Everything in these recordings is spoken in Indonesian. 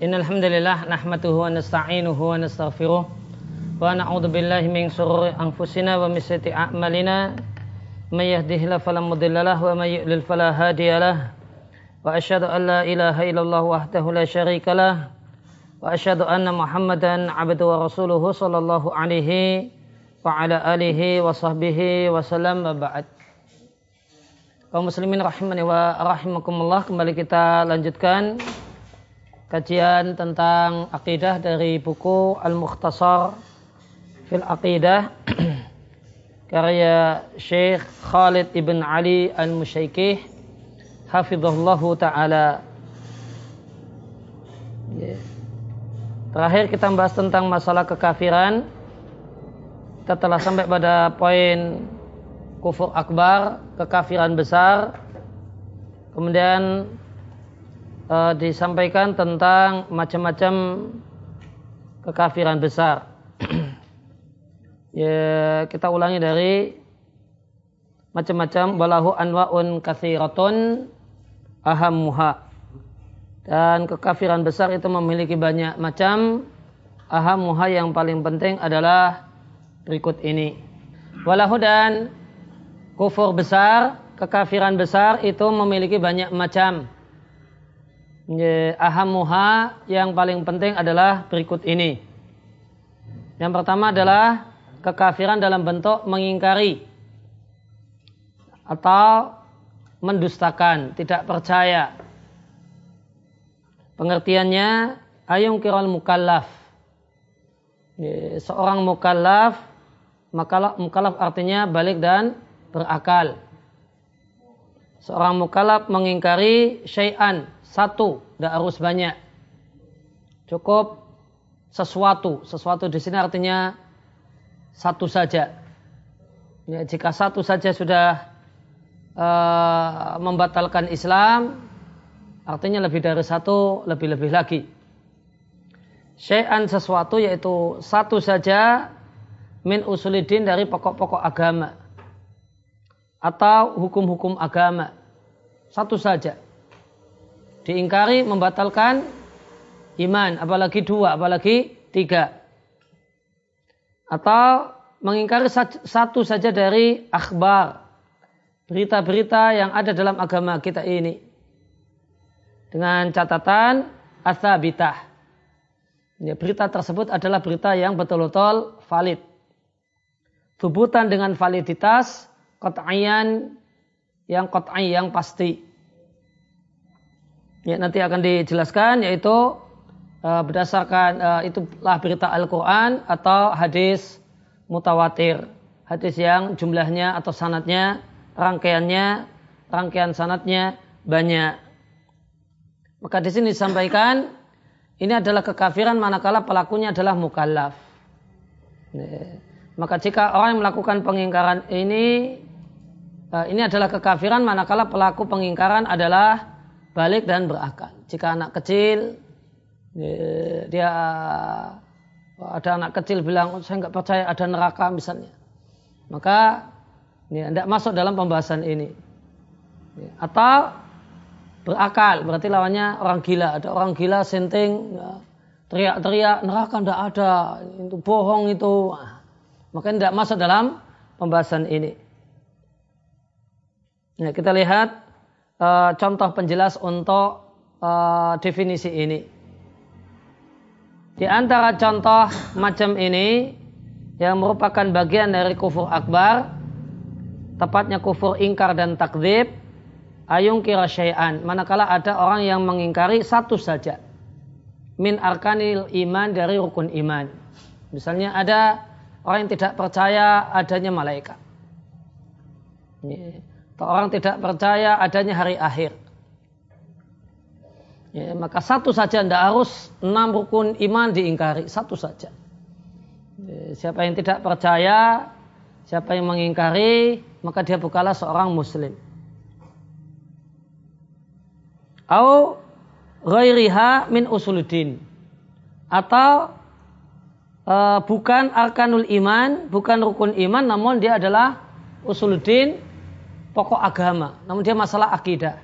Innal hamdalillah nahmatuhu wa nasta'inuhu wa nastaghfiruh wa na'udzu billahi min shururi anfusina wa min sayyiati a'malina may yahdihillahu fala mudhillalah wa may yudlil fala hadiyalah wa asyhadu an la ilaha illallah wahdahu la syarikalah wa asyhadu anna muhammadan 'abduhu wa rasuluhu sallallahu alaihi wa ala alihi wa sahbihi wa sallam wa ba'd kaum muslimin rahimani wa rahimakumullah. Kembali kita lanjutkan kajian tentang akidah dari buku Al-Mukhtasar fil Aqidah karya Syekh Khalid ibn Ali Al-Musyaikih hafizahullahu taala. Terakhir kita membahas tentang masalah kekafiran. Kita telah sampai pada poin kufur akbar, kekafiran besar. Kemudian e, disampaikan tentang macam-macam kekafiran besar. ya, kita ulangi dari macam-macam balahu anwaun kathiratun ahammuha. Dan kekafiran besar itu memiliki banyak macam. Ahammuha yang paling penting adalah berikut ini. Walahu dan kufur besar, kekafiran besar itu memiliki banyak macam. Ahamuha yang paling penting adalah berikut ini. Yang pertama adalah kekafiran dalam bentuk mengingkari atau mendustakan, tidak percaya. Pengertiannya ayung kiral mukallaf. Seorang mukallaf, mukallaf artinya balik dan berakal. Seorang mukalab mengingkari syai'an, satu, tidak harus banyak. Cukup sesuatu. Sesuatu di sini artinya satu saja. Ya, jika satu saja sudah uh, membatalkan Islam, artinya lebih dari satu, lebih-lebih lagi. Syai'an sesuatu yaitu satu saja min usulidin dari pokok-pokok agama atau hukum-hukum agama. Satu saja. Diingkari membatalkan iman, apalagi dua, apalagi tiga. Atau mengingkari satu saja dari akhbar, berita-berita yang ada dalam agama kita ini. Dengan catatan asabitah. Ya, berita tersebut adalah berita yang betul-betul valid. Tubutan dengan validitas qat'iyan yang qat'i yang pasti. Ya, nanti akan dijelaskan yaitu uh, berdasarkan uh, itulah berita Al-Qur'an atau hadis mutawatir. Hadis yang jumlahnya atau sanatnya, rangkaiannya, rangkaian sanatnya banyak. Maka di sini disampaikan ini adalah kekafiran manakala pelakunya adalah mukallaf. Maka jika orang yang melakukan pengingkaran ini Eh, ini adalah kekafiran manakala pelaku pengingkaran adalah balik dan berakal. Jika anak kecil dia ada anak kecil bilang oh, saya nggak percaya ada neraka misalnya, maka ini tidak masuk dalam pembahasan ini. Atau berakal berarti lawannya orang gila. Ada orang gila senting ya, teriak-teriak neraka tidak ada itu bohong itu. Maka tidak masuk dalam pembahasan ini. Ya, kita lihat uh, contoh penjelas untuk uh, definisi ini. Di antara contoh macam ini yang merupakan bagian dari kufur akbar, tepatnya kufur ingkar dan takdib, ayung kira syai'an. Manakala ada orang yang mengingkari satu saja. Min arkanil iman dari rukun iman. Misalnya ada orang yang tidak percaya adanya malaikat. Orang tidak percaya adanya hari akhir. Ya, maka satu saja tidak harus enam rukun iman diingkari. Satu saja. Ya, siapa yang tidak percaya, siapa yang mengingkari, maka dia bukanlah seorang muslim. Au ghairiha min usuluddin. Atau uh, bukan arkanul iman, bukan rukun iman, namun dia adalah usuluddin pokok agama, namun dia masalah akidah.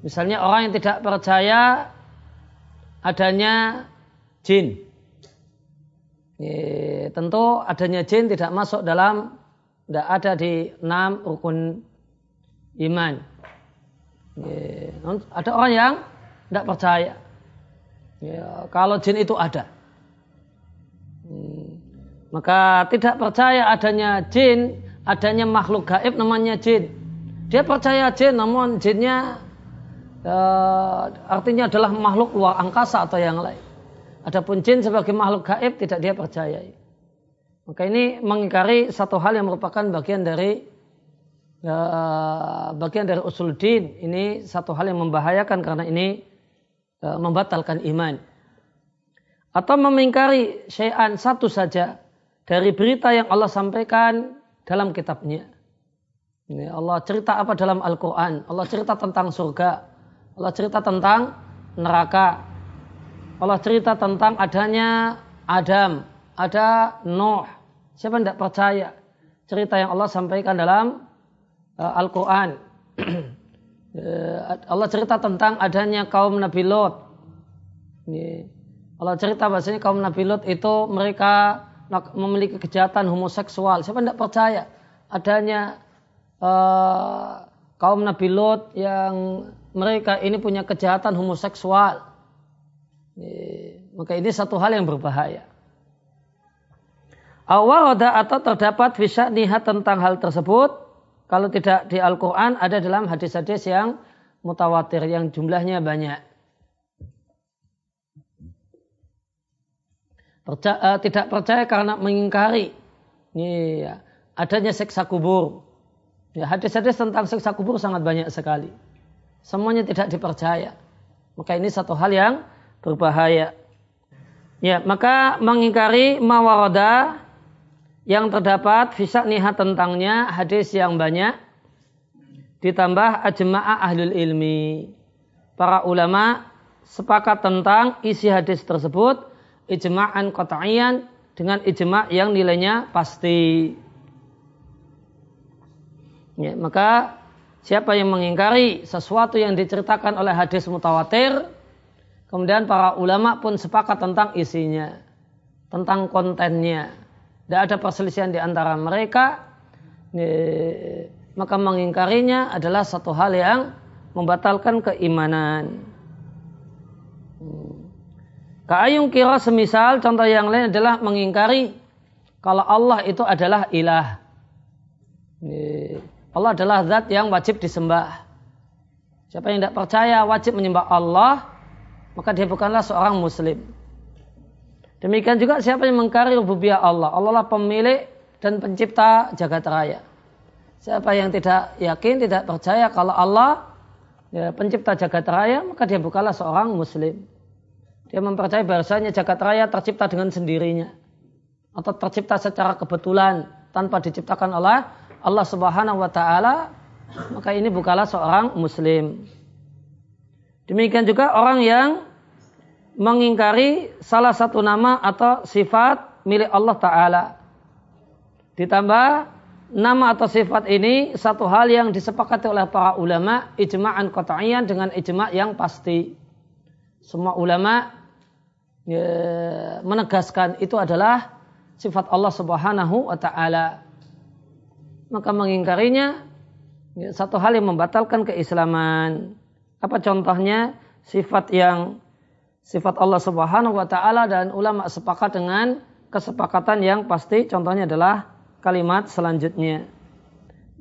Misalnya orang yang tidak percaya adanya jin. Tentu adanya jin tidak masuk dalam tidak ada di enam rukun iman. Ada orang yang tidak percaya. Ya, kalau jin itu ada. Hmm. Maka tidak percaya adanya jin, adanya makhluk gaib namanya jin. Dia percaya jin, namun jinnya uh, artinya adalah makhluk luar angkasa atau yang lain. Adapun jin sebagai makhluk gaib tidak dia percayai. Maka ini mengingkari satu hal yang merupakan bagian dari uh, bagian dari usul din. Ini satu hal yang membahayakan karena ini uh, membatalkan iman. Atau memingkari syai'an satu saja dari berita yang Allah sampaikan dalam kitabnya. Ini Allah cerita apa dalam Al-Quran? Allah cerita tentang surga. Allah cerita tentang neraka. Allah cerita tentang adanya Adam, ada Nuh. Siapa yang tidak percaya? Cerita yang Allah sampaikan dalam uh, Al-Quran. Allah cerita tentang adanya kaum Nabi Lot. Allah cerita bahasanya kaum Nabi Lot itu mereka memiliki kejahatan homoseksual. Siapa tidak percaya adanya uh, kaum Nabi Lot yang mereka ini punya kejahatan homoseksual. Maka ini satu hal yang berbahaya. Awal atau terdapat bisa nihat tentang hal tersebut. Kalau tidak di Al-Quran ada dalam hadis-hadis yang mutawatir yang jumlahnya banyak. Percaya, uh, tidak percaya karena mengingkari ya, adanya seksa kubur. Ya, hadis-hadis tentang seksa kubur sangat banyak sekali. Semuanya tidak dipercaya. Maka ini satu hal yang berbahaya. Ya, maka mengingkari mawaroda yang terdapat bisa nihat tentangnya hadis yang banyak ditambah ajma'ah ahlul ilmi. Para ulama sepakat tentang isi hadis tersebut ijma'an qat'iyan dengan ijma' yang nilainya pasti. Ya, maka siapa yang mengingkari sesuatu yang diceritakan oleh hadis mutawatir, kemudian para ulama pun sepakat tentang isinya, tentang kontennya. Tidak ada perselisihan di antara mereka, ya, maka mengingkarinya adalah satu hal yang membatalkan keimanan. Ka'ayung kira semisal contoh yang lain adalah mengingkari kalau Allah itu adalah ilah. Allah adalah zat yang wajib disembah. Siapa yang tidak percaya wajib menyembah Allah, maka dia bukanlah seorang muslim. Demikian juga siapa yang mengingkari rububiyah Allah. Allah lah pemilik dan pencipta jagat raya. Siapa yang tidak yakin, tidak percaya kalau Allah ya, pencipta jagat raya, maka dia bukanlah seorang muslim. Dia mempercayai bahasanya jagat raya tercipta dengan sendirinya. Atau tercipta secara kebetulan tanpa diciptakan oleh Allah subhanahu wa ta'ala. Maka ini bukanlah seorang muslim. Demikian juga orang yang mengingkari salah satu nama atau sifat milik Allah Ta'ala. Ditambah nama atau sifat ini satu hal yang disepakati oleh para ulama ijma'an qat'iyan dengan ijma' yang pasti. Semua ulama ya, menegaskan itu adalah sifat Allah Subhanahu wa taala. Maka mengingkarinya ya, satu hal yang membatalkan keislaman. Apa contohnya? Sifat yang sifat Allah Subhanahu wa taala dan ulama sepakat dengan kesepakatan yang pasti contohnya adalah kalimat selanjutnya.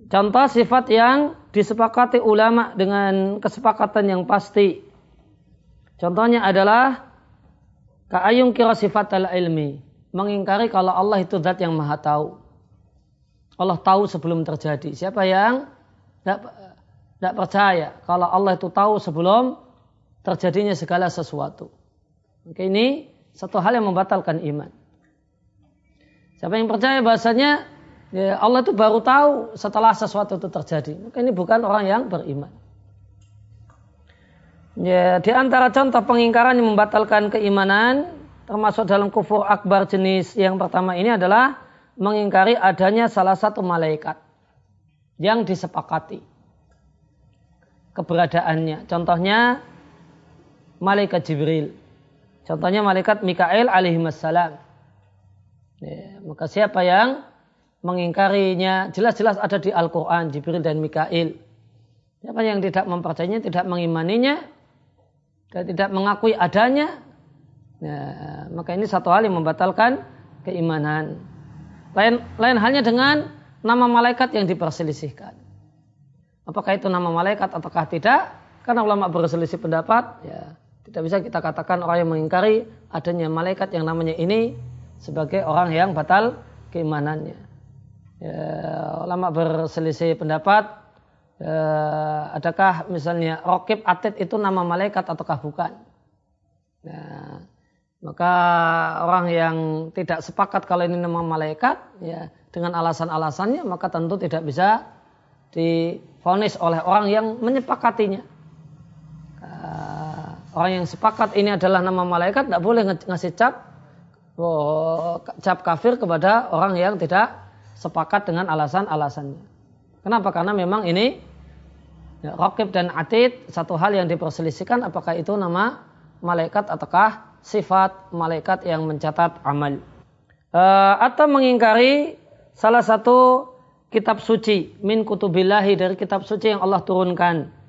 Contoh sifat yang disepakati ulama dengan kesepakatan yang pasti. Contohnya adalah Ka'ayung kira sifat al ilmi. Mengingkari kalau Allah itu zat yang maha tahu. Allah tahu sebelum terjadi. Siapa yang tidak percaya kalau Allah itu tahu sebelum terjadinya segala sesuatu. Oke, ini satu hal yang membatalkan iman. Siapa yang percaya bahasanya ya Allah itu baru tahu setelah sesuatu itu terjadi. Maka ini bukan orang yang beriman. Ya, di antara contoh pengingkaran yang membatalkan keimanan termasuk dalam kufur akbar jenis yang pertama ini adalah mengingkari adanya salah satu malaikat yang disepakati keberadaannya. Contohnya malaikat Jibril. Contohnya malaikat Mikael alaihissalam. Ya, maka siapa yang mengingkarinya jelas-jelas ada di Al-Quran Jibril dan Mikael. Siapa yang tidak mempercayainya, tidak mengimaninya, dan tidak mengakui adanya, ya, maka ini satu hal yang membatalkan keimanan. Lain, lain halnya dengan nama malaikat yang diperselisihkan. Apakah itu nama malaikat ataukah tidak? Karena ulama berselisih pendapat, ya tidak bisa kita katakan orang yang mengingkari adanya malaikat yang namanya ini sebagai orang yang batal keimanannya. Ya, ulama berselisih pendapat, ya, adakah misalnya rokib atid itu nama malaikat ataukah bukan? Ya, maka orang yang tidak sepakat kalau ini nama malaikat, ya dengan alasan-alasannya maka tentu tidak bisa difonis oleh orang yang menyepakatinya orang yang sepakat ini adalah nama malaikat tidak boleh ngasih cap oh, cap kafir kepada orang yang tidak sepakat dengan alasan-alasannya. Kenapa? Karena memang ini ya, Rokib dan Atid satu hal yang diperselisihkan apakah itu nama malaikat ataukah sifat malaikat yang mencatat amal. Uh, atau mengingkari salah satu kitab suci min kutubillahi dari kitab suci yang Allah turunkan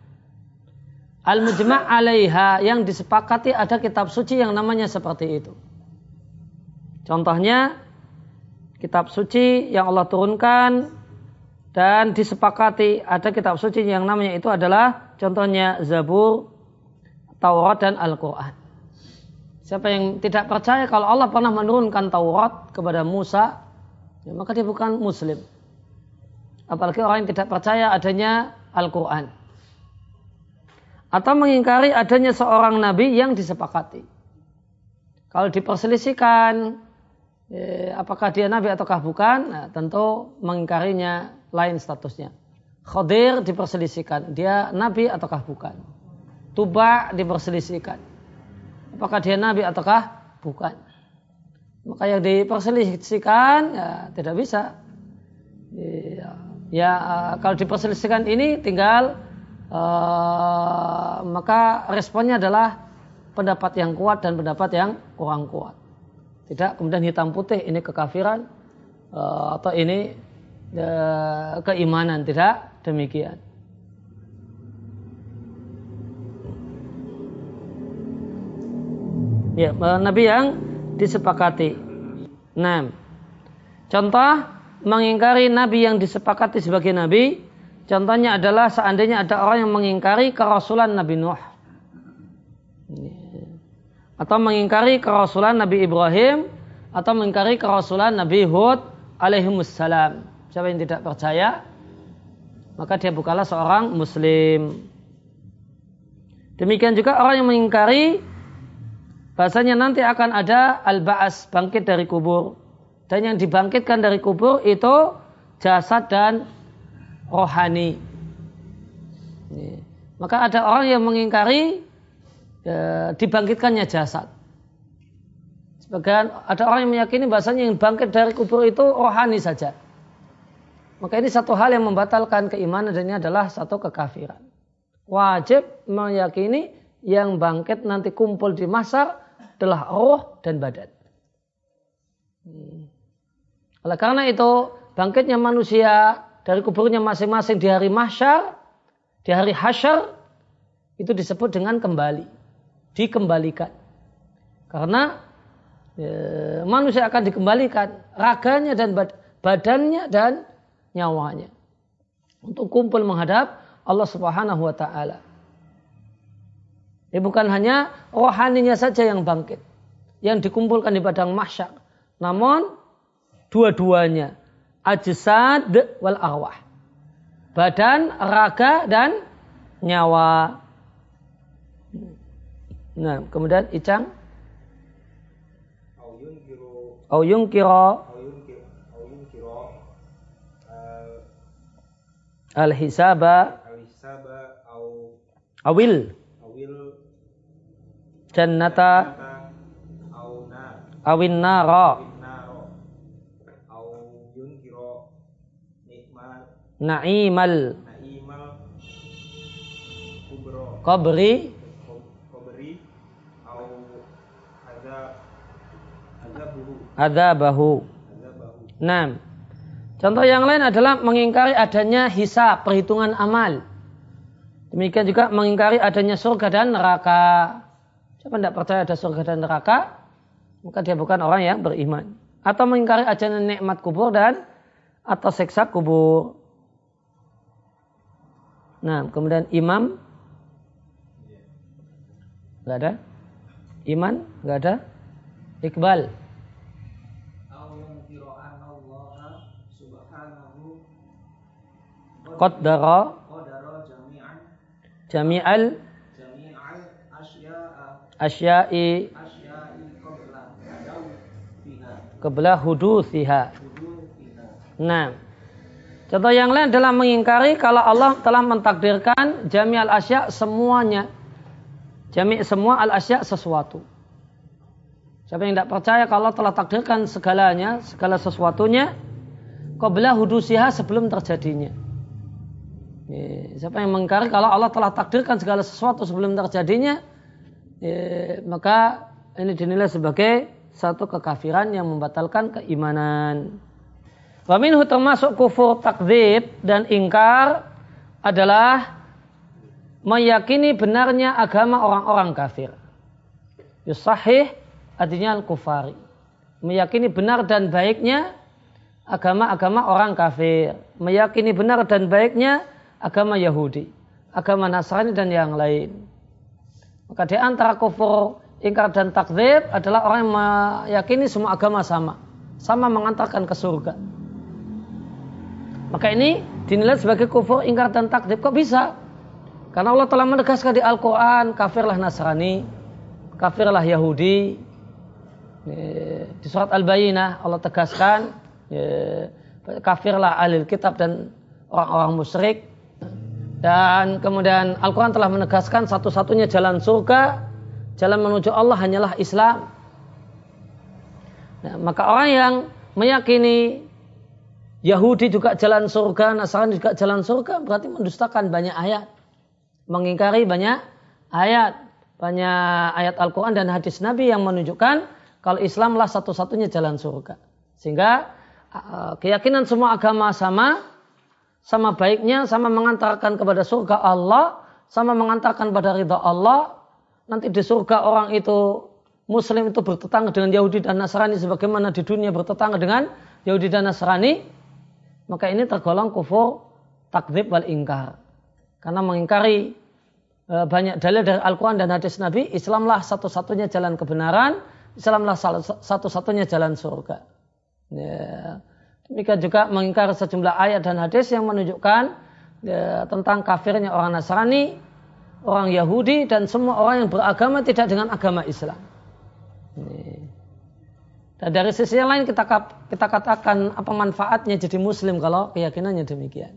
Al-mujma' alaiha yang disepakati ada kitab suci yang namanya seperti itu. Contohnya kitab suci yang Allah turunkan dan disepakati ada kitab suci yang namanya itu adalah contohnya Zabur, Taurat dan Al-Quran. Siapa yang tidak percaya kalau Allah pernah menurunkan Taurat kepada Musa, ya maka dia bukan Muslim. Apalagi orang yang tidak percaya adanya Al-Quran atau mengingkari adanya seorang nabi yang disepakati. Kalau diperselisihkan eh, apakah dia nabi ataukah bukan, nah, tentu mengingkarinya lain statusnya. Khadir diperselisihkan, dia nabi ataukah bukan. Tuba diperselisihkan. Apakah dia nabi ataukah bukan. Maka yang diperselisihkan ya tidak bisa. Ya, ya kalau diperselisihkan ini tinggal uh, maka responnya adalah pendapat yang kuat dan pendapat yang kurang kuat. Tidak kemudian hitam putih ini kekafiran uh, atau ini keimanan tidak demikian. Ya, Nabi yang disepakati. Nah, contoh mengingkari Nabi yang disepakati sebagai Nabi Contohnya adalah seandainya ada orang yang mengingkari kerasulan Nabi Nuh. Atau mengingkari kerasulan Nabi Ibrahim. Atau mengingkari kerasulan Nabi Hud alaihimussalam. Siapa yang tidak percaya, maka dia bukanlah seorang muslim. Demikian juga orang yang mengingkari bahasanya nanti akan ada al-ba'as bangkit dari kubur. Dan yang dibangkitkan dari kubur itu jasad dan rohani. Maka ada orang yang mengingkari e, dibangkitkannya jasad. Sebagian ada orang yang meyakini bahasanya yang bangkit dari kubur itu rohani saja. Maka ini satu hal yang membatalkan keimanan dan ini adalah satu kekafiran. Wajib meyakini yang bangkit nanti kumpul di masar adalah roh dan badan. Hmm. Oleh karena itu bangkitnya manusia dari kuburnya masing-masing di hari mahsyar, di hari hasyar, itu disebut dengan kembali. Dikembalikan. Karena e, manusia akan dikembalikan raganya dan badannya dan nyawanya. Untuk kumpul menghadap Allah subhanahu wa ta'ala. Ya, bukan hanya rohaninya saja yang bangkit. Yang dikumpulkan di padang mahsyar. Namun dua-duanya ajsad wal arwah. Badan, raga dan nyawa. Nah, kemudian icang au yunkiro al hisaba awil. jannata awin nara na'imal na'imal kubro. qabri. Qabri au adzabahu. Nah, contoh yang lain adalah mengingkari adanya hisab, perhitungan amal. Demikian juga mengingkari adanya surga dan neraka. Siapa tidak percaya ada surga dan neraka, maka dia bukan orang yang beriman. Atau mengingkari adanya nikmat kubur dan atau seksa kubur. Nah, kemudian imam Gak ada? Iman? Gak ada? Iqbal? Qaddara Jami'al Asya'i Qabla huduthiha Nah Contoh yang lain adalah mengingkari kalau Allah telah mentakdirkan jami'al asya semuanya. Jami' semua al asya sesuatu. Siapa yang tidak percaya kalau telah takdirkan segalanya, segala sesuatunya, qabla hudusiha sebelum terjadinya. Siapa yang mengingkari kalau Allah telah takdirkan segala sesuatu sebelum terjadinya, maka ini dinilai sebagai satu kekafiran yang membatalkan keimanan. Wa minhu termasuk kufur takdzib dan ingkar adalah meyakini benarnya agama orang-orang kafir. Yusahih artinya al-kufari. Meyakini benar dan baiknya agama-agama orang kafir. Meyakini benar dan baiknya agama Yahudi, agama Nasrani dan yang lain. Maka di antara kufur, ingkar dan takdzib adalah orang yang meyakini semua agama sama. Sama mengantarkan ke surga. Maka ini dinilai sebagai kufur, ingkar dan takdir. Kok bisa? Karena Allah telah menegaskan di Al-Quran, kafirlah Nasrani, kafirlah Yahudi. Di surat Al-Bayyinah Allah tegaskan, kafirlah alil kitab dan orang-orang musyrik. Dan kemudian Al-Quran telah menegaskan satu-satunya jalan surga, jalan menuju Allah hanyalah Islam. Nah, maka orang yang meyakini Yahudi juga jalan surga, Nasrani juga jalan surga, berarti mendustakan banyak ayat. Mengingkari banyak ayat. Banyak ayat Al-Quran dan hadis Nabi yang menunjukkan kalau Islamlah satu-satunya jalan surga. Sehingga uh, keyakinan semua agama sama, sama baiknya, sama mengantarkan kepada surga Allah, sama mengantarkan pada ridha Allah. Nanti di surga orang itu Muslim itu bertetangga dengan Yahudi dan Nasrani sebagaimana di dunia bertetangga dengan Yahudi dan Nasrani maka ini tergolong kufur takdzib wal ingkar. Karena mengingkari e, banyak dalil dari Al-Quran dan hadis Nabi, Islamlah satu-satunya jalan kebenaran, Islamlah satu-satunya jalan surga. Ya. Demikian juga mengingkari sejumlah ayat dan hadis yang menunjukkan ya, tentang kafirnya orang Nasrani, orang Yahudi, dan semua orang yang beragama tidak dengan agama Islam. Dan dari sisi yang lain kita kita katakan apa manfaatnya jadi muslim kalau keyakinannya demikian.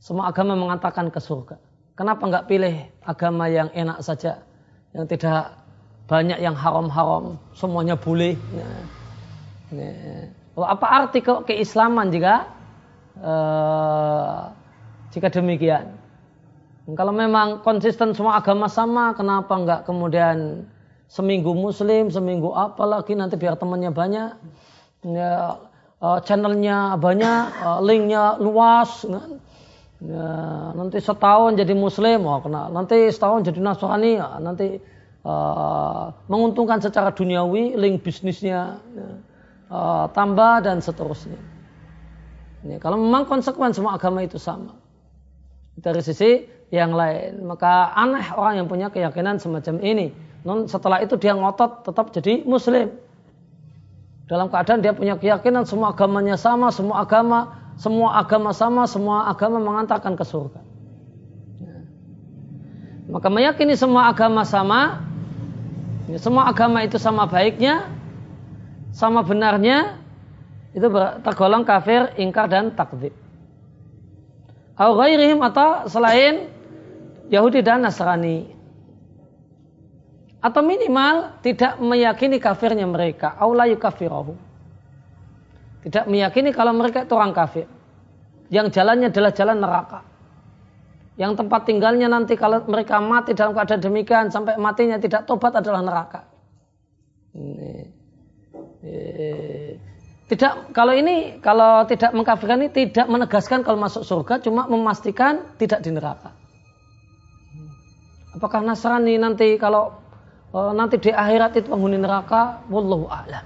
Semua agama mengatakan ke surga. Kenapa nggak pilih agama yang enak saja, yang tidak banyak yang haram-haram, semuanya boleh. Nah, nah. Apa arti ke keislaman jika uh, jika demikian? Kalau memang konsisten semua agama sama, kenapa nggak kemudian seminggu muslim, seminggu apa lagi nanti biar temannya banyak, ya, uh, channelnya banyak, uh, linknya luas, kan? ya, nanti setahun jadi muslim, oh, kenal. nanti setahun jadi nasrani, ya, nanti uh, menguntungkan secara duniawi, link bisnisnya ya, uh, tambah dan seterusnya. Ya, kalau memang konsekuen semua agama itu sama. Dari sisi yang lain, maka aneh orang yang punya keyakinan semacam ini Non setelah itu dia ngotot tetap jadi muslim. Dalam keadaan dia punya keyakinan semua agamanya sama, semua agama, semua agama sama, semua agama mengantarkan ke surga. Maka meyakini semua agama sama, ya, semua agama itu sama baiknya, sama benarnya, itu tergolong kafir, ingkar dan takdir. Au atau selain Yahudi dan Nasrani. Atau minimal tidak meyakini kafirnya mereka. Aula yukafirahu tidak meyakini kalau mereka itu orang kafir. Yang jalannya adalah jalan neraka. Yang tempat tinggalnya nanti kalau mereka mati dalam keadaan demikian sampai matinya tidak tobat adalah neraka. Ini. Eh, tidak kalau ini kalau tidak mengkafirkan ini tidak menegaskan kalau masuk surga cuma memastikan tidak di neraka. Apakah Nasrani nanti kalau uh, nanti di akhirat itu penghuni neraka? Wallahu a'lam.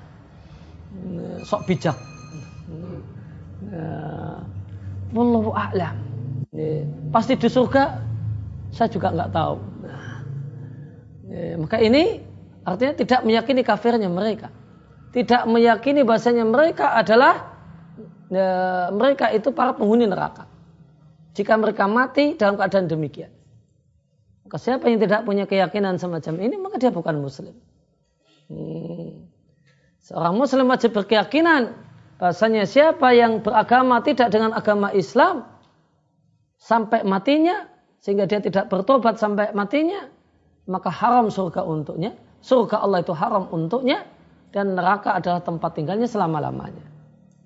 Eh, sok bijak. Wallahu a'lam. Pasti di surga saya juga nggak tahu. Maka ini artinya tidak meyakini kafirnya mereka tidak meyakini bahasanya mereka adalah ya, mereka itu para penghuni neraka. Jika mereka mati dalam keadaan demikian. Maka siapa yang tidak punya keyakinan semacam ini, maka dia bukan muslim. Hmm. Seorang muslim wajib berkeyakinan bahasanya siapa yang beragama tidak dengan agama Islam sampai matinya, sehingga dia tidak bertobat sampai matinya, maka haram surga untuknya. Surga Allah itu haram untuknya dan neraka adalah tempat tinggalnya selama-lamanya.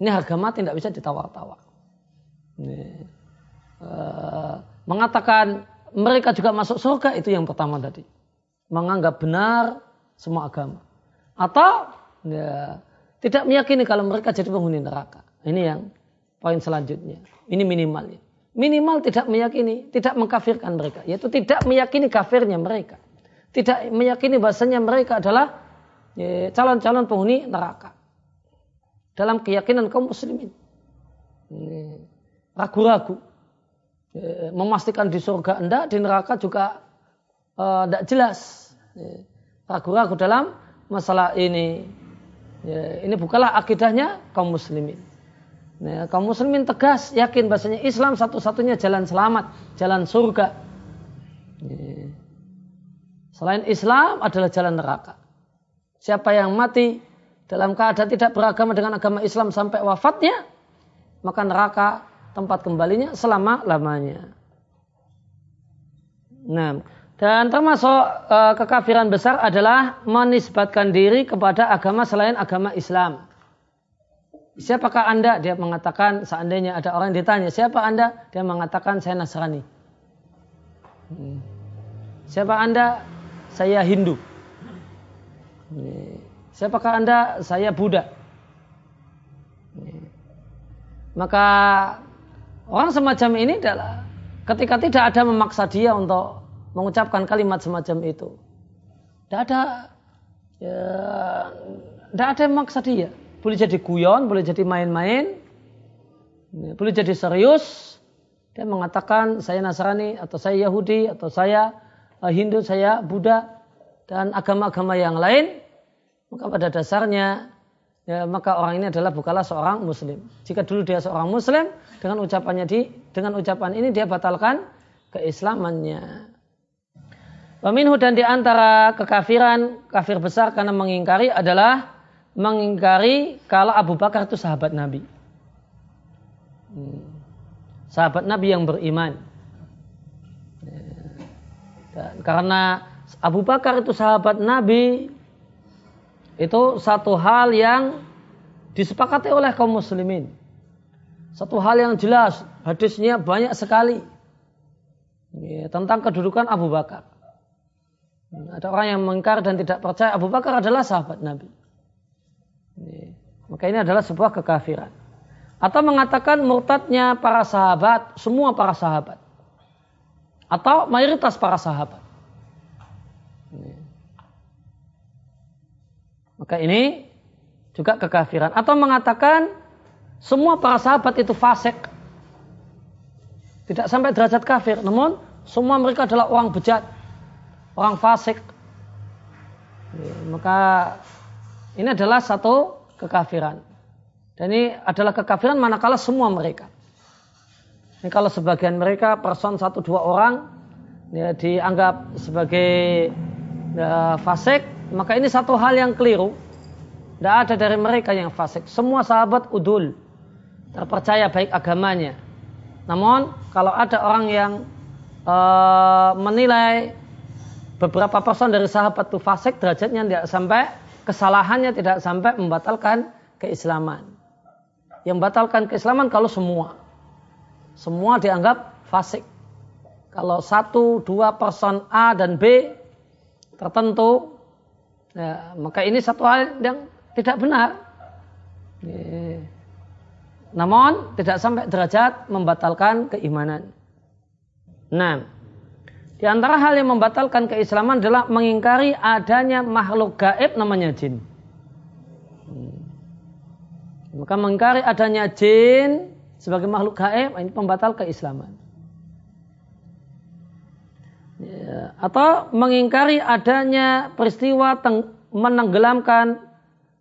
Ini harga mati tidak bisa ditawar-tawar. Uh, mengatakan mereka juga masuk surga itu yang pertama tadi. Menganggap benar semua agama. Atau ya, tidak meyakini kalau mereka jadi penghuni neraka. Ini yang poin selanjutnya. Ini minimalnya. Minimal tidak meyakini, tidak mengkafirkan mereka. Yaitu tidak meyakini kafirnya mereka. Tidak meyakini bahasanya mereka adalah calon-calon penghuni neraka. Dalam keyakinan kaum muslimin. Ragu-ragu. Memastikan di surga enggak, di neraka juga tidak uh, jelas. Ragu-ragu dalam masalah ini. Ini bukanlah akidahnya kaum muslimin. Nah, kaum muslimin tegas yakin bahasanya Islam satu-satunya jalan selamat, jalan surga. Selain Islam adalah jalan neraka. Siapa yang mati dalam keadaan tidak beragama dengan agama Islam sampai wafatnya, maka neraka tempat kembalinya selama-lamanya. Nah, dan termasuk uh, kekafiran besar adalah menisbatkan diri kepada agama selain agama Islam. Siapakah Anda? Dia mengatakan seandainya ada orang yang ditanya, siapa Anda? Dia mengatakan saya Nasrani. Hmm. Siapa Anda? Saya Hindu. Siapakah Anda? Saya Buddha. Maka orang semacam ini adalah ketika tidak ada memaksa dia untuk mengucapkan kalimat semacam itu. Tidak ada ya, tidak ada yang memaksa dia. Boleh jadi guyon, boleh jadi main-main, boleh jadi serius. Dia mengatakan saya Nasrani atau saya Yahudi atau saya Hindu, saya Buddha dan agama-agama yang lain maka pada dasarnya ya, maka orang ini adalah bukanlah seorang muslim. Jika dulu dia seorang muslim, dengan ucapannya di dengan ucapan ini dia batalkan keislamannya. Waminhu dan di antara kekafiran kafir besar karena mengingkari adalah mengingkari kalau Abu Bakar itu sahabat Nabi. Hmm. Sahabat Nabi yang beriman. Dan karena Abu Bakar itu sahabat Nabi, itu satu hal yang disepakati oleh kaum muslimin. Satu hal yang jelas, hadisnya banyak sekali tentang kedudukan Abu Bakar. Ada orang yang mengkar dan tidak percaya Abu Bakar adalah sahabat Nabi. Ya, maka ini adalah sebuah kekafiran. Atau mengatakan murtadnya para sahabat, semua para sahabat. Atau mayoritas para sahabat. Maka ini juga kekafiran. Atau mengatakan semua para sahabat itu fasik. Tidak sampai derajat kafir. Namun semua mereka adalah orang bejat. Orang fasik. Maka ini adalah satu kekafiran. Dan ini adalah kekafiran manakala semua mereka. Ini kalau sebagian mereka person satu dua orang ya, dianggap sebagai ya, fasik, maka ini satu hal yang keliru. Tidak ada dari mereka yang fasik. Semua sahabat udul. Terpercaya baik agamanya. Namun kalau ada orang yang uh, menilai beberapa person dari sahabat itu fasik, derajatnya tidak sampai kesalahannya tidak sampai membatalkan keislaman. Yang membatalkan keislaman kalau semua. Semua dianggap fasik. Kalau satu, dua person A dan B tertentu Ya, maka ini satu hal yang tidak benar. Namun tidak sampai derajat membatalkan keimanan. Nah, di antara hal yang membatalkan keislaman adalah mengingkari adanya makhluk gaib namanya jin. Maka mengingkari adanya jin sebagai makhluk gaib ini pembatal keislaman. Ya, atau mengingkari adanya peristiwa menenggelamkan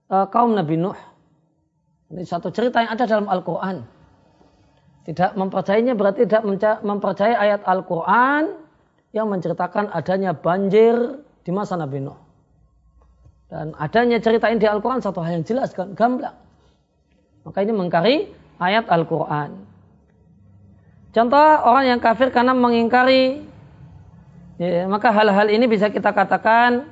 uh, kaum Nabi Nuh. Ini satu cerita yang ada dalam Al-Quran. Tidak mempercayainya berarti tidak mempercayai ayat Al-Quran yang menceritakan adanya banjir di masa Nabi Nuh. Dan adanya cerita ini di Al-Quran satu hal yang jelas, gamblang. Maka ini mengingkari ayat Al-Quran. Contoh orang yang kafir karena mengingkari, ya, maka hal-hal ini bisa kita katakan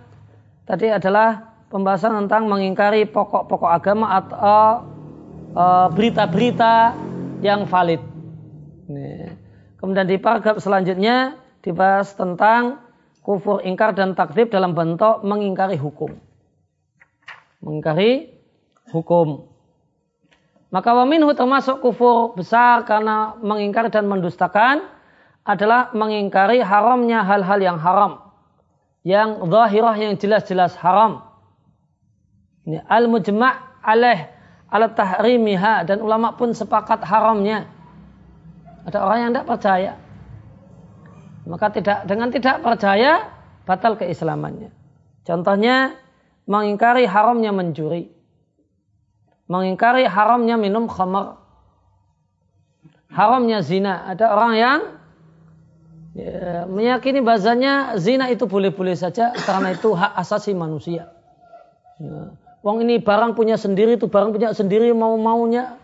tadi adalah pembahasan tentang mengingkari pokok-pokok agama atau Eh, berita-berita yang valid. Kemudian di paragraf selanjutnya dibahas tentang kufur ingkar dan takdir dalam bentuk mengingkari hukum. Mengingkari hukum. Maka waminhu termasuk kufur besar karena mengingkari dan mendustakan adalah mengingkari haramnya hal-hal yang haram. Yang zahirah yang jelas-jelas haram. Ini al-mujma' alaih alat tahrimiha dan ulama pun sepakat haramnya. Ada orang yang tidak percaya. Maka tidak dengan tidak percaya batal keislamannya. Contohnya mengingkari haramnya mencuri. Mengingkari haramnya minum khamar. Haramnya zina. Ada orang yang ya, meyakini bahasanya zina itu boleh-boleh saja karena itu hak asasi manusia. Ya Wong ini barang punya sendiri, itu barang punya sendiri mau maunya.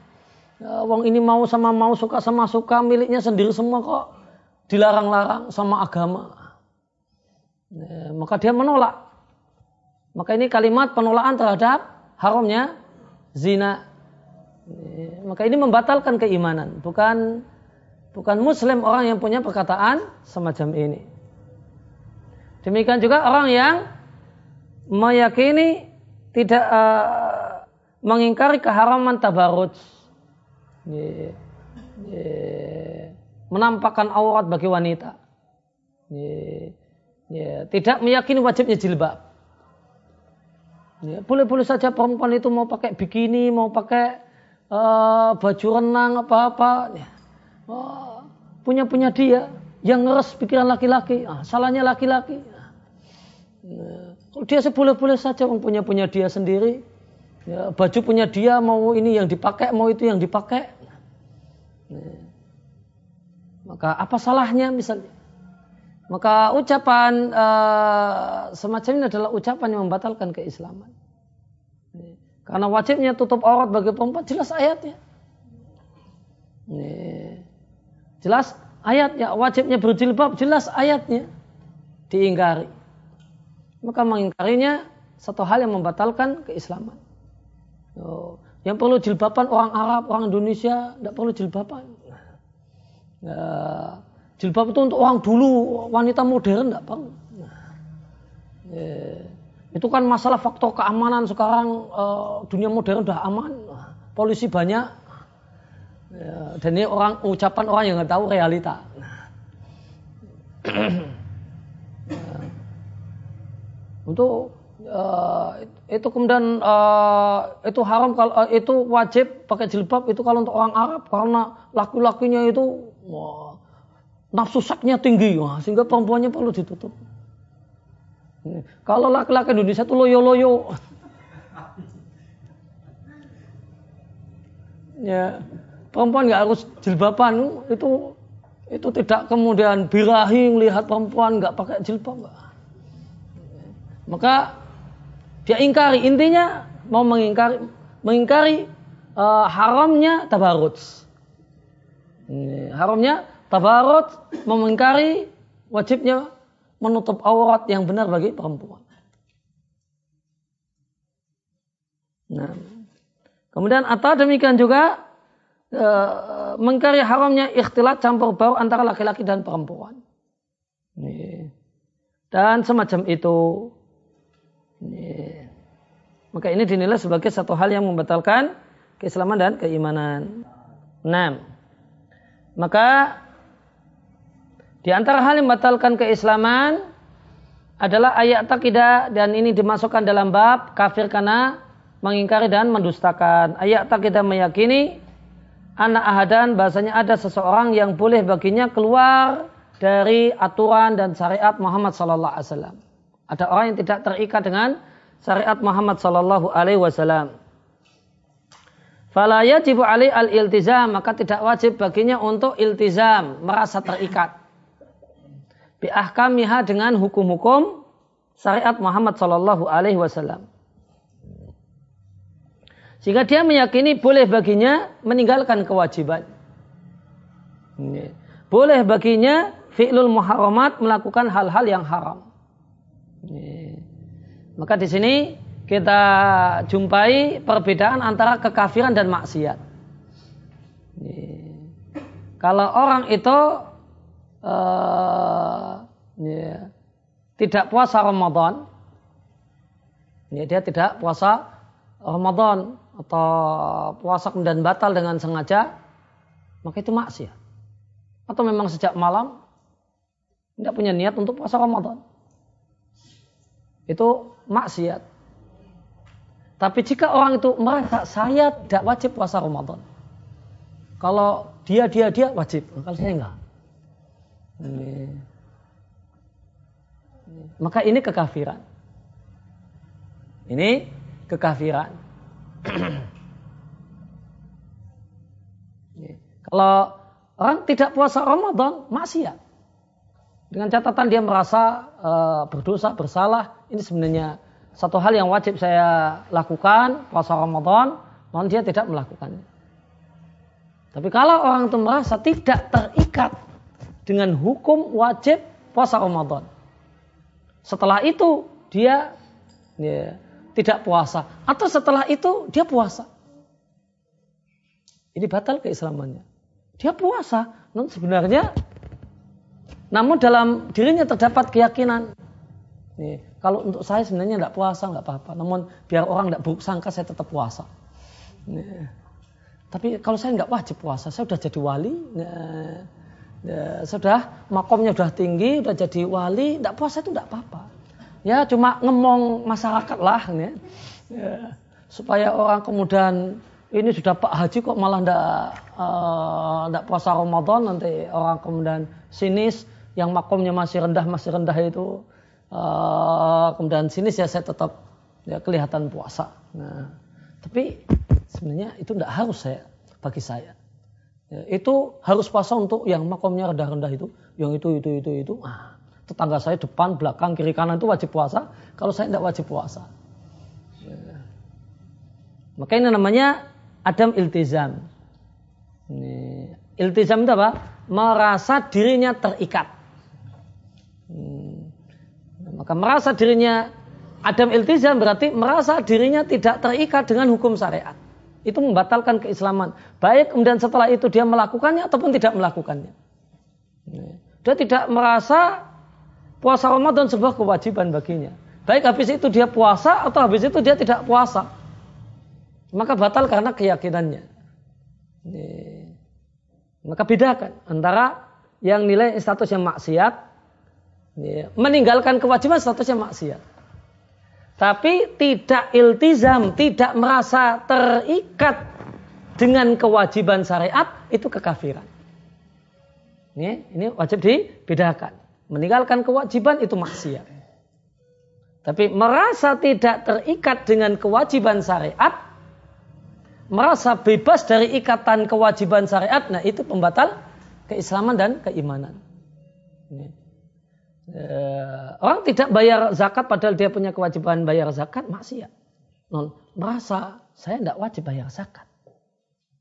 Ya, wong ini mau sama mau suka sama suka miliknya sendiri semua kok dilarang-larang sama agama. Ya, maka dia menolak. Maka ini kalimat penolakan terhadap haramnya zina. Ya, maka ini membatalkan keimanan, bukan bukan muslim orang yang punya perkataan semacam ini. Demikian juga orang yang meyakini tidak uh, mengingkari keharaman tabarut, yeah. Yeah. menampakkan aurat bagi wanita, tidak meyakini wajibnya jilbab. Boleh-boleh saja perempuan itu mau pakai bikini, mau pakai uh, baju renang apa-apa, oh, punya punya dia yang ngeres pikiran laki-laki, ah, salahnya laki-laki. Kalau dia seboleh-boleh saja punya punya dia sendiri. Ya, baju punya dia mau ini yang dipakai, mau itu yang dipakai. Ya. Maka apa salahnya misalnya? Maka ucapan uh, semacam ini adalah ucapan yang membatalkan keislaman. Ya. Karena wajibnya tutup aurat bagi perempuan jelas ayatnya. Ya. Jelas ayatnya, wajibnya berjilbab jelas ayatnya diingkari maka mengingkarinya satu hal yang membatalkan keislaman. Yang perlu jilbaban orang Arab, orang Indonesia, tidak perlu jilbaban. Ya, jilbab itu untuk orang dulu, wanita modern tidak perlu. Ya, itu kan masalah faktor keamanan sekarang uh, dunia modern sudah aman, polisi banyak, ya, dan ini orang ucapan orang yang nggak tahu realita. Untuk uh, itu kemudian uh, itu haram kalau uh, itu wajib pakai jilbab itu kalau untuk orang Arab karena laki-lakinya itu wah, nafsu seksnya tinggi wah, sehingga perempuannya perlu ditutup. Kalau laki-laki Indonesia itu loyo-loyo. ya, perempuan nggak harus jilbaban itu itu tidak kemudian birahi melihat perempuan nggak pakai jilbab. Maka dia ingkari intinya mau mengingkari mengingkari uh, haramnya tabarut. Haramnya tabarut mengingkari wajibnya menutup aurat yang benar bagi perempuan. Nah, kemudian atau demikian juga uh, mengingkari haramnya ikhtilat campur baur antara laki-laki dan perempuan. Dan semacam itu Maka ini dinilai sebagai satu hal yang membatalkan keislaman dan keimanan. 6. Maka di antara hal yang membatalkan keislaman adalah ayat takidah dan ini dimasukkan dalam bab kafir karena mengingkari dan mendustakan. Ayat takidah meyakini anak ahadan bahasanya ada seseorang yang boleh baginya keluar dari aturan dan syariat Muhammad sallallahu alaihi wasallam. Ada orang yang tidak terikat dengan syariat Muhammad sallallahu alaihi wasallam. Fala yajibu alai al-iltizam, maka tidak wajib baginya untuk iltizam, merasa terikat. Bi ahkamiha dengan hukum-hukum syariat Muhammad sallallahu alaihi wasallam. Sehingga dia meyakini boleh baginya meninggalkan kewajiban. Boleh baginya fi'lul muharramat melakukan hal-hal yang haram. Maka di sini kita jumpai perbedaan antara kekafiran dan maksiat. Kalau orang itu uh, ya, tidak puasa Ramadan, ya, dia tidak puasa Ramadan atau puasa kemudian batal dengan sengaja, maka itu maksiat. Atau memang sejak malam tidak punya niat untuk puasa Ramadan itu maksiat. Tapi jika orang itu merasa saya tidak wajib puasa Ramadan. Kalau dia dia dia wajib, kalau saya enggak. Ini. Maka ini kekafiran. Ini kekafiran. Kalau orang tidak puasa Ramadan, maksiat. Dengan catatan dia merasa uh, berdosa, bersalah, ini sebenarnya satu hal yang wajib saya lakukan puasa Ramadan, namun dia tidak melakukannya. Tapi kalau orang itu merasa tidak terikat dengan hukum wajib puasa Ramadan, setelah itu dia ya, tidak puasa, atau setelah itu dia puasa, ini batal keislamannya. Dia puasa, namun sebenarnya, namun dalam dirinya terdapat keyakinan Nih, kalau untuk saya sebenarnya tidak puasa nggak apa-apa. Namun biar orang tidak buruk sangka saya tetap puasa. Nih. Tapi kalau saya nggak wajib puasa, saya sudah jadi wali. Nah, ya, sudah makomnya sudah tinggi, sudah jadi wali, tidak puasa itu tidak apa-apa. Ya cuma ngemong masyarakat lah, ya. ya. supaya orang kemudian ini sudah Pak Haji kok malah tidak uh, puasa Ramadan nanti orang kemudian sinis yang makomnya masih rendah masih rendah itu uh, kemudian sini ya saya tetap ya, kelihatan puasa. Nah, tapi sebenarnya itu tidak harus saya bagi saya. Ya, itu harus puasa untuk yang makomnya rendah-rendah itu, yang itu itu itu itu. Ah, tetangga saya depan, belakang, kiri kanan itu wajib puasa. Kalau saya tidak wajib puasa. Ya. Maka ini namanya adam iltizam. Iltizam itu apa? Merasa dirinya terikat. Maka merasa dirinya Adam iltizam berarti merasa dirinya tidak terikat dengan hukum syariat. Itu membatalkan keislaman. Baik kemudian setelah itu dia melakukannya ataupun tidak melakukannya. Dia tidak merasa puasa Ramadan sebuah kewajiban baginya. Baik habis itu dia puasa atau habis itu dia tidak puasa. Maka batal karena keyakinannya. Maka bedakan antara yang nilai status yang maksiat meninggalkan kewajiban statusnya maksiat. Tapi tidak iltizam, tidak merasa terikat dengan kewajiban syariat, itu kekafiran. Ini, ini wajib dibedakan. Meninggalkan kewajiban itu maksiat. Tapi merasa tidak terikat dengan kewajiban syariat, merasa bebas dari ikatan kewajiban syariat, nah itu pembatal keislaman dan keimanan. Uh, orang tidak bayar zakat padahal dia punya kewajiban bayar zakat maksiat. Merasa saya tidak wajib bayar zakat.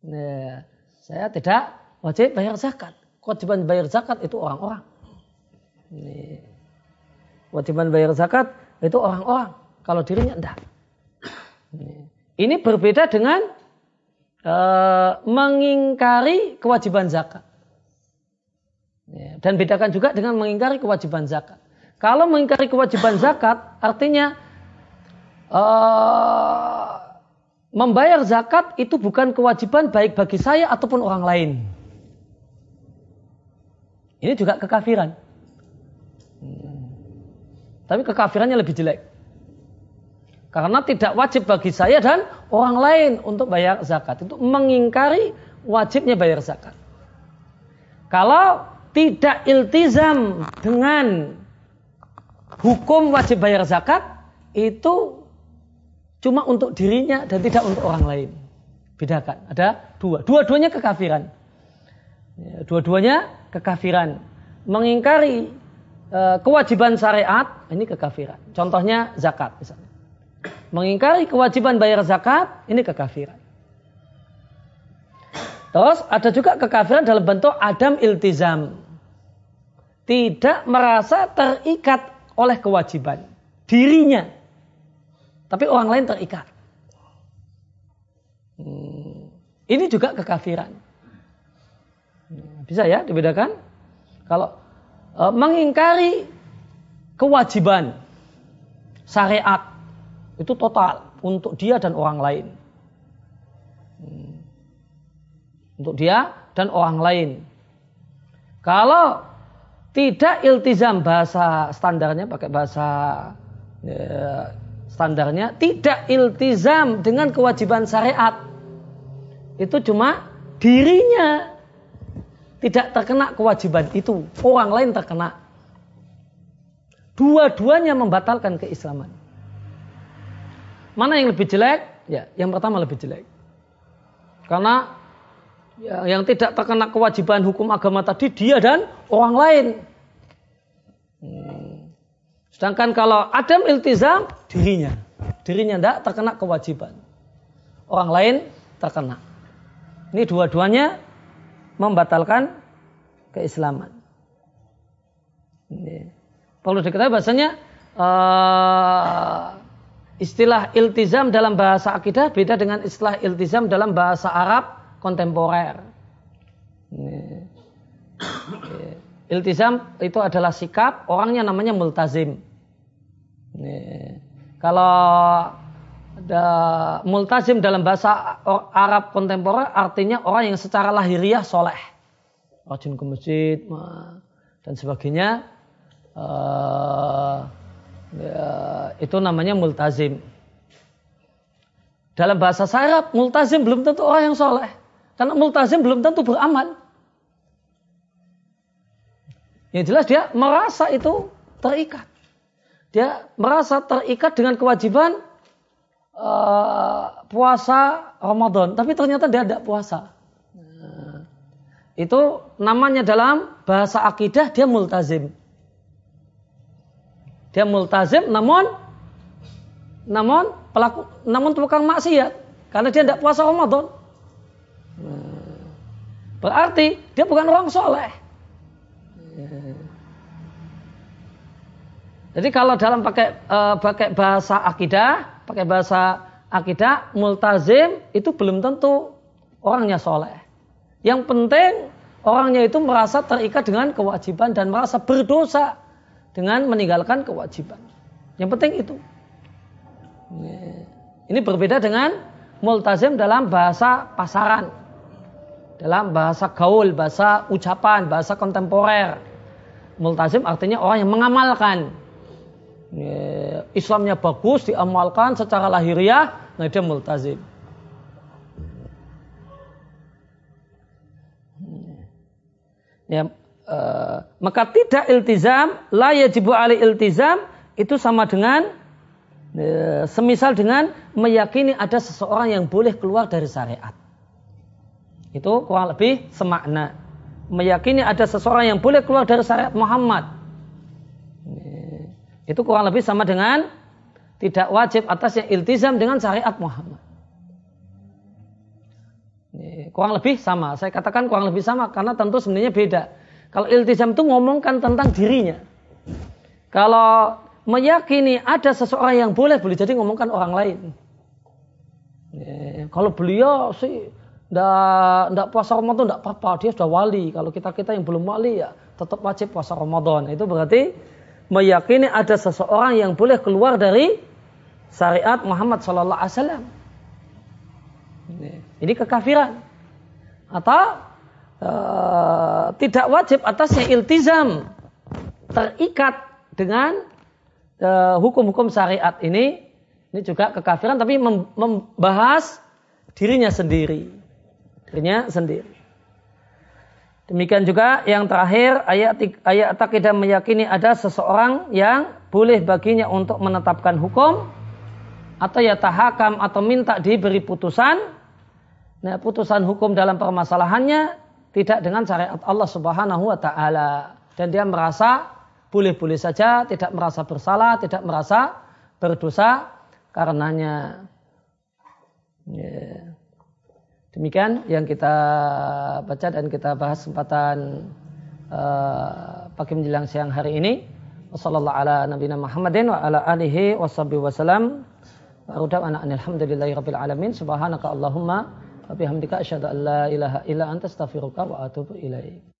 Nah, saya tidak wajib bayar zakat. Kewajiban bayar zakat itu orang-orang. Kewajiban bayar zakat itu orang-orang. Kalau dirinya tidak. Ini berbeda dengan uh, mengingkari kewajiban zakat. Dan bedakan juga dengan mengingkari kewajiban zakat. Kalau mengingkari kewajiban zakat, artinya uh, membayar zakat itu bukan kewajiban baik bagi saya ataupun orang lain. Ini juga kekafiran. Tapi kekafirannya lebih jelek. Karena tidak wajib bagi saya dan orang lain untuk bayar zakat. Itu mengingkari wajibnya bayar zakat. Kalau tidak iltizam dengan hukum wajib bayar zakat itu cuma untuk dirinya dan tidak untuk orang lain. Bedakan. Ada dua. Dua-duanya kekafiran. Ya, dua-duanya kekafiran. Mengingkari e, kewajiban syariat ini kekafiran. Contohnya zakat misalnya. Mengingkari kewajiban bayar zakat ini kekafiran. Terus ada juga kekafiran dalam bentuk adam iltizam. Tidak merasa terikat oleh kewajiban. Dirinya. Tapi orang lain terikat. Hmm. Ini juga kekafiran. Bisa ya dibedakan? Kalau mengingkari kewajiban syariat itu total untuk dia dan orang lain. Hmm untuk dia dan orang lain. Kalau tidak iltizam bahasa standarnya pakai bahasa ya, standarnya tidak iltizam dengan kewajiban syariat itu cuma dirinya tidak terkena kewajiban itu orang lain terkena dua-duanya membatalkan keislaman mana yang lebih jelek ya yang pertama lebih jelek karena ya, yang tidak terkena kewajiban hukum agama tadi dia dan orang lain. Hmm. Sedangkan kalau Adam iltizam dirinya, dirinya tidak terkena kewajiban. Orang lain terkena. Ini dua-duanya membatalkan keislaman. Perlu diketahui bahasanya uh, istilah iltizam dalam bahasa akidah beda dengan istilah iltizam dalam bahasa Arab kontemporer. Iltizam itu adalah sikap, orangnya namanya multazim. Kalau ada multazim dalam bahasa Arab kontemporer artinya orang yang secara lahiriah soleh. Rajin ke masjid dan sebagainya. Uh, ya, itu namanya multazim. Dalam bahasa Arab, multazim belum tentu orang yang soleh. Karena multazim belum tentu beramal. Yang jelas dia merasa itu terikat. Dia merasa terikat dengan kewajiban uh, puasa Ramadan. Tapi ternyata dia tidak puasa. Itu namanya dalam bahasa akidah dia multazim. Dia multazim namun namun pelaku namun tukang maksiat karena dia tidak puasa Ramadan. Berarti dia bukan orang soleh. Jadi kalau dalam pakai uh, pakai bahasa akidah, pakai bahasa akidah, multazim itu belum tentu orangnya soleh. Yang penting orangnya itu merasa terikat dengan kewajiban dan merasa berdosa dengan meninggalkan kewajiban. Yang penting itu. Ini berbeda dengan multazim dalam bahasa pasaran dalam bahasa gaul, bahasa ucapan, bahasa kontemporer. Multazim artinya orang yang mengamalkan. Islamnya bagus, diamalkan secara lahiriah, nah dia multazim. Ya, uh, maka tidak iltizam, la yajibu ali iltizam, itu sama dengan uh, semisal dengan meyakini ada seseorang yang boleh keluar dari syariat. Itu kurang lebih semakna. Meyakini ada seseorang yang boleh keluar dari syariat Muhammad. Itu kurang lebih sama dengan tidak wajib atasnya iltizam dengan syariat Muhammad. Kurang lebih sama. Saya katakan kurang lebih sama karena tentu sebenarnya beda. Kalau iltizam itu ngomongkan tentang dirinya. Kalau meyakini ada seseorang yang boleh, boleh jadi ngomongkan orang lain. Kalau beliau sih Nggak, nggak puasa Ramadan nggak apa-apa, dia sudah wali. Kalau kita-kita yang belum wali ya tetap wajib puasa Ramadan. Itu berarti meyakini ada seseorang yang boleh keluar dari syariat Muhammad Sallallahu Alaihi Wasallam. Ini kekafiran. Atau uh, tidak wajib atasnya iltizam terikat dengan uh, hukum-hukum syariat ini. Ini juga kekafiran tapi membahas dirinya sendiri. Dirinya sendiri. Demikian juga yang terakhir ayat ayat takidah meyakini ada seseorang yang boleh baginya untuk menetapkan hukum atau ya tahakam atau minta diberi putusan. Nah, putusan hukum dalam permasalahannya tidak dengan syariat Allah Subhanahu wa taala dan dia merasa boleh-boleh saja, tidak merasa bersalah, tidak merasa berdosa karenanya. Yeah. Demikian yang kita baca dan kita bahas kesempatan uh, pagi menjelang siang hari ini. Wassalamualaikum ala nabiyina Muhammadin wa ala alihi washabihi wasallam. Wa alhamdulillahi rabbil alamin. Subhanaka Allahumma wa bihamdika asyhadu an la ilaha illa anta astaghfiruka wa atubu ilaik.